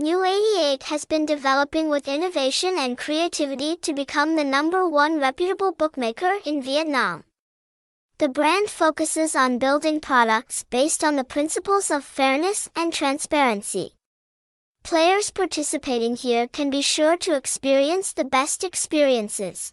New 88 has been developing with innovation and creativity to become the number one reputable bookmaker in Vietnam. The brand focuses on building products based on the principles of fairness and transparency. Players participating here can be sure to experience the best experiences.